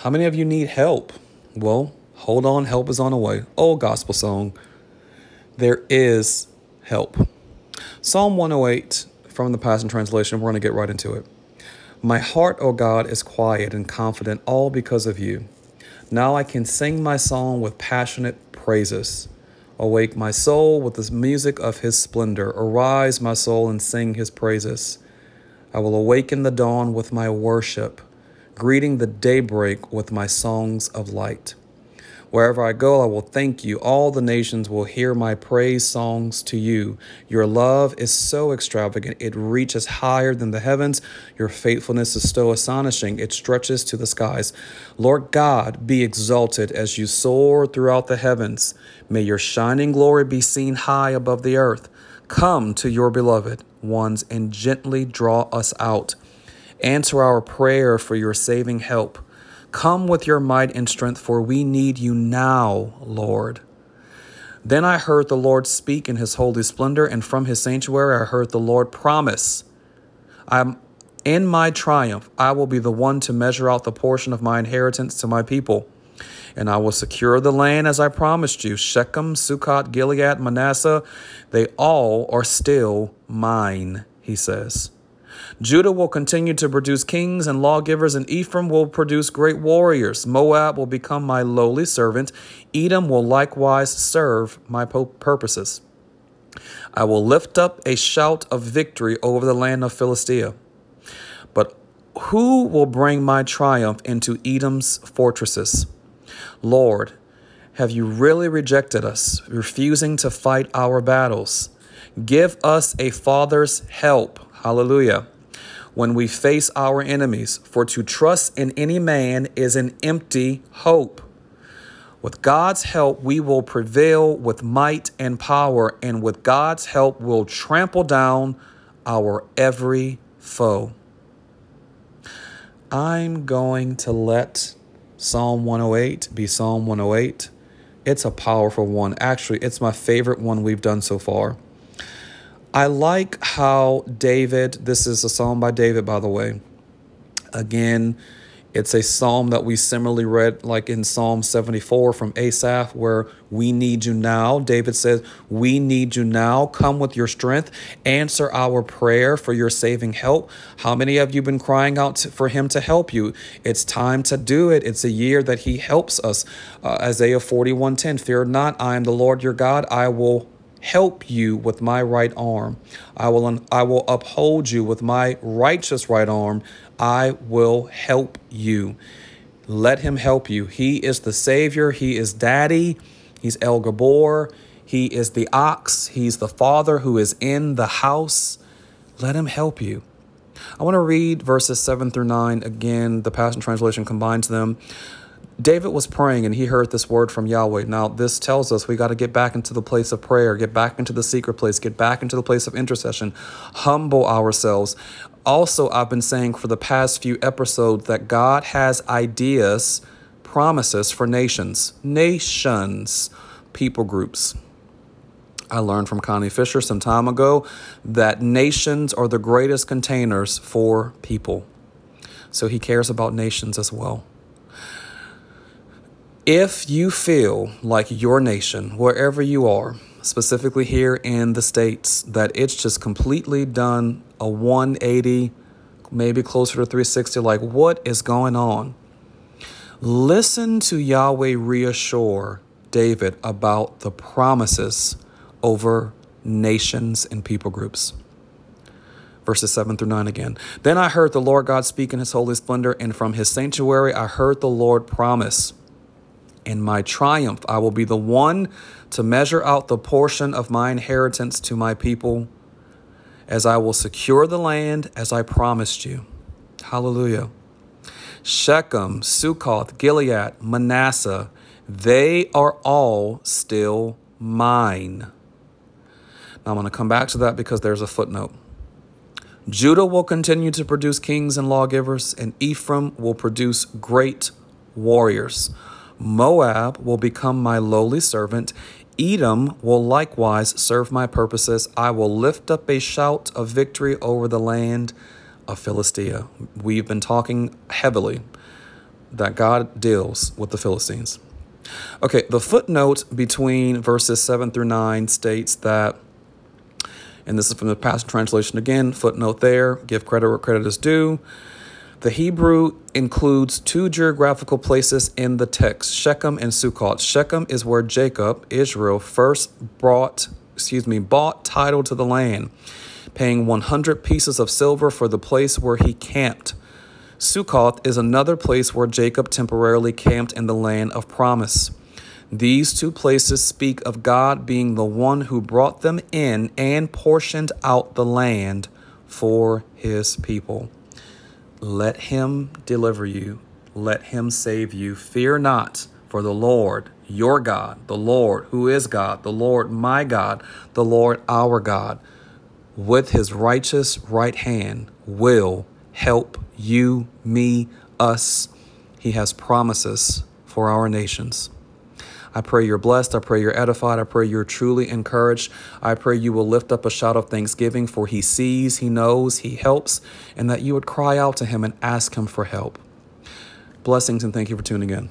How many of you need help? Well, hold on, help is on the way. Old gospel song. There is help. Psalm 108 from the Passion Translation, we're going to get right into it. My heart, O God, is quiet and confident, all because of you. Now I can sing my song with passionate praises. Awake my soul with the music of his splendor. Arise, my soul, and sing his praises. I will awaken the dawn with my worship greeting the daybreak with my songs of light. Wherever I go, I will thank you. All the nations will hear my praise songs to you. Your love is so extravagant, it reaches higher than the heavens. Your faithfulness is so astonishing, it stretches to the skies. Lord God, be exalted as you soar throughout the heavens. May your shining glory be seen high above the earth. Come to your beloved ones and gently draw us out. Answer our prayer for your saving help. Come with your might and strength, for we need you now, Lord. Then I heard the Lord speak in his holy splendor, and from his sanctuary I heard the Lord promise. I'm in my triumph, I will be the one to measure out the portion of my inheritance to my people. And I will secure the land as I promised you Shechem, Sukkot, Gilead, Manasseh, they all are still mine, he says. Judah will continue to produce kings and lawgivers, and Ephraim will produce great warriors. Moab will become my lowly servant. Edom will likewise serve my purposes. I will lift up a shout of victory over the land of Philistia. But who will bring my triumph into Edom's fortresses? Lord, have you really rejected us, refusing to fight our battles? Give us a father's help. Hallelujah when we face our enemies, for to trust in any man is an empty hope. With God's help, we will prevail with might and power, and with God's help, we'll trample down our every foe. I'm going to let Psalm 108 be Psalm 108. It's a powerful one. Actually, it's my favorite one we've done so far. I like how David, this is a psalm by David, by the way. Again, it's a psalm that we similarly read, like in Psalm 74 from Asaph, where we need you now. David says, We need you now. Come with your strength. Answer our prayer for your saving help. How many of you been crying out to, for him to help you? It's time to do it. It's a year that he helps us. Uh, Isaiah 41:10. Fear not, I am the Lord your God. I will help you with my right arm. I will I will uphold you with my righteous right arm. I will help you. Let him help you. He is the savior, he is daddy, he's El Gibbor, he is the ox, he's the father who is in the house. Let him help you. I want to read verses 7 through 9 again. The Passion Translation combines them. David was praying and he heard this word from Yahweh. Now, this tells us we got to get back into the place of prayer, get back into the secret place, get back into the place of intercession, humble ourselves. Also, I've been saying for the past few episodes that God has ideas, promises for nations, nations, people groups. I learned from Connie Fisher some time ago that nations are the greatest containers for people. So he cares about nations as well. If you feel like your nation, wherever you are, specifically here in the States, that it's just completely done a 180, maybe closer to 360, like what is going on? Listen to Yahweh reassure David about the promises over nations and people groups. Verses 7 through 9 again. Then I heard the Lord God speak in his holy splendor, and from his sanctuary I heard the Lord promise in my triumph. I will be the one to measure out the portion of my inheritance to my people, as I will secure the land as I promised you. Hallelujah. Shechem, Sukkoth, Gilead, Manasseh, they are all still mine. Now I'm going to come back to that because there's a footnote. Judah will continue to produce kings and lawgivers, and Ephraim will produce great warriors. Moab will become my lowly servant. Edom will likewise serve my purposes. I will lift up a shout of victory over the land of Philistia. We've been talking heavily that God deals with the Philistines. Okay, the footnote between verses 7 through 9 states that, and this is from the Passion Translation again, footnote there, give credit where credit is due. The Hebrew includes two geographical places in the text, Shechem and Sukkot. Shechem is where Jacob, Israel, first brought, excuse me, bought title to the land, paying 100 pieces of silver for the place where he camped. Sukkoth is another place where Jacob temporarily camped in the land of promise. These two places speak of God being the one who brought them in and portioned out the land for his people. Let him deliver you, let him save you. Fear not, for the Lord, your God, the Lord who is God, the Lord my God, the Lord our God, with his righteous right hand will help you, me, us. He has promises for our nations. I pray you're blessed. I pray you're edified. I pray you're truly encouraged. I pray you will lift up a shout of thanksgiving, for he sees, he knows, he helps, and that you would cry out to him and ask him for help. Blessings and thank you for tuning in.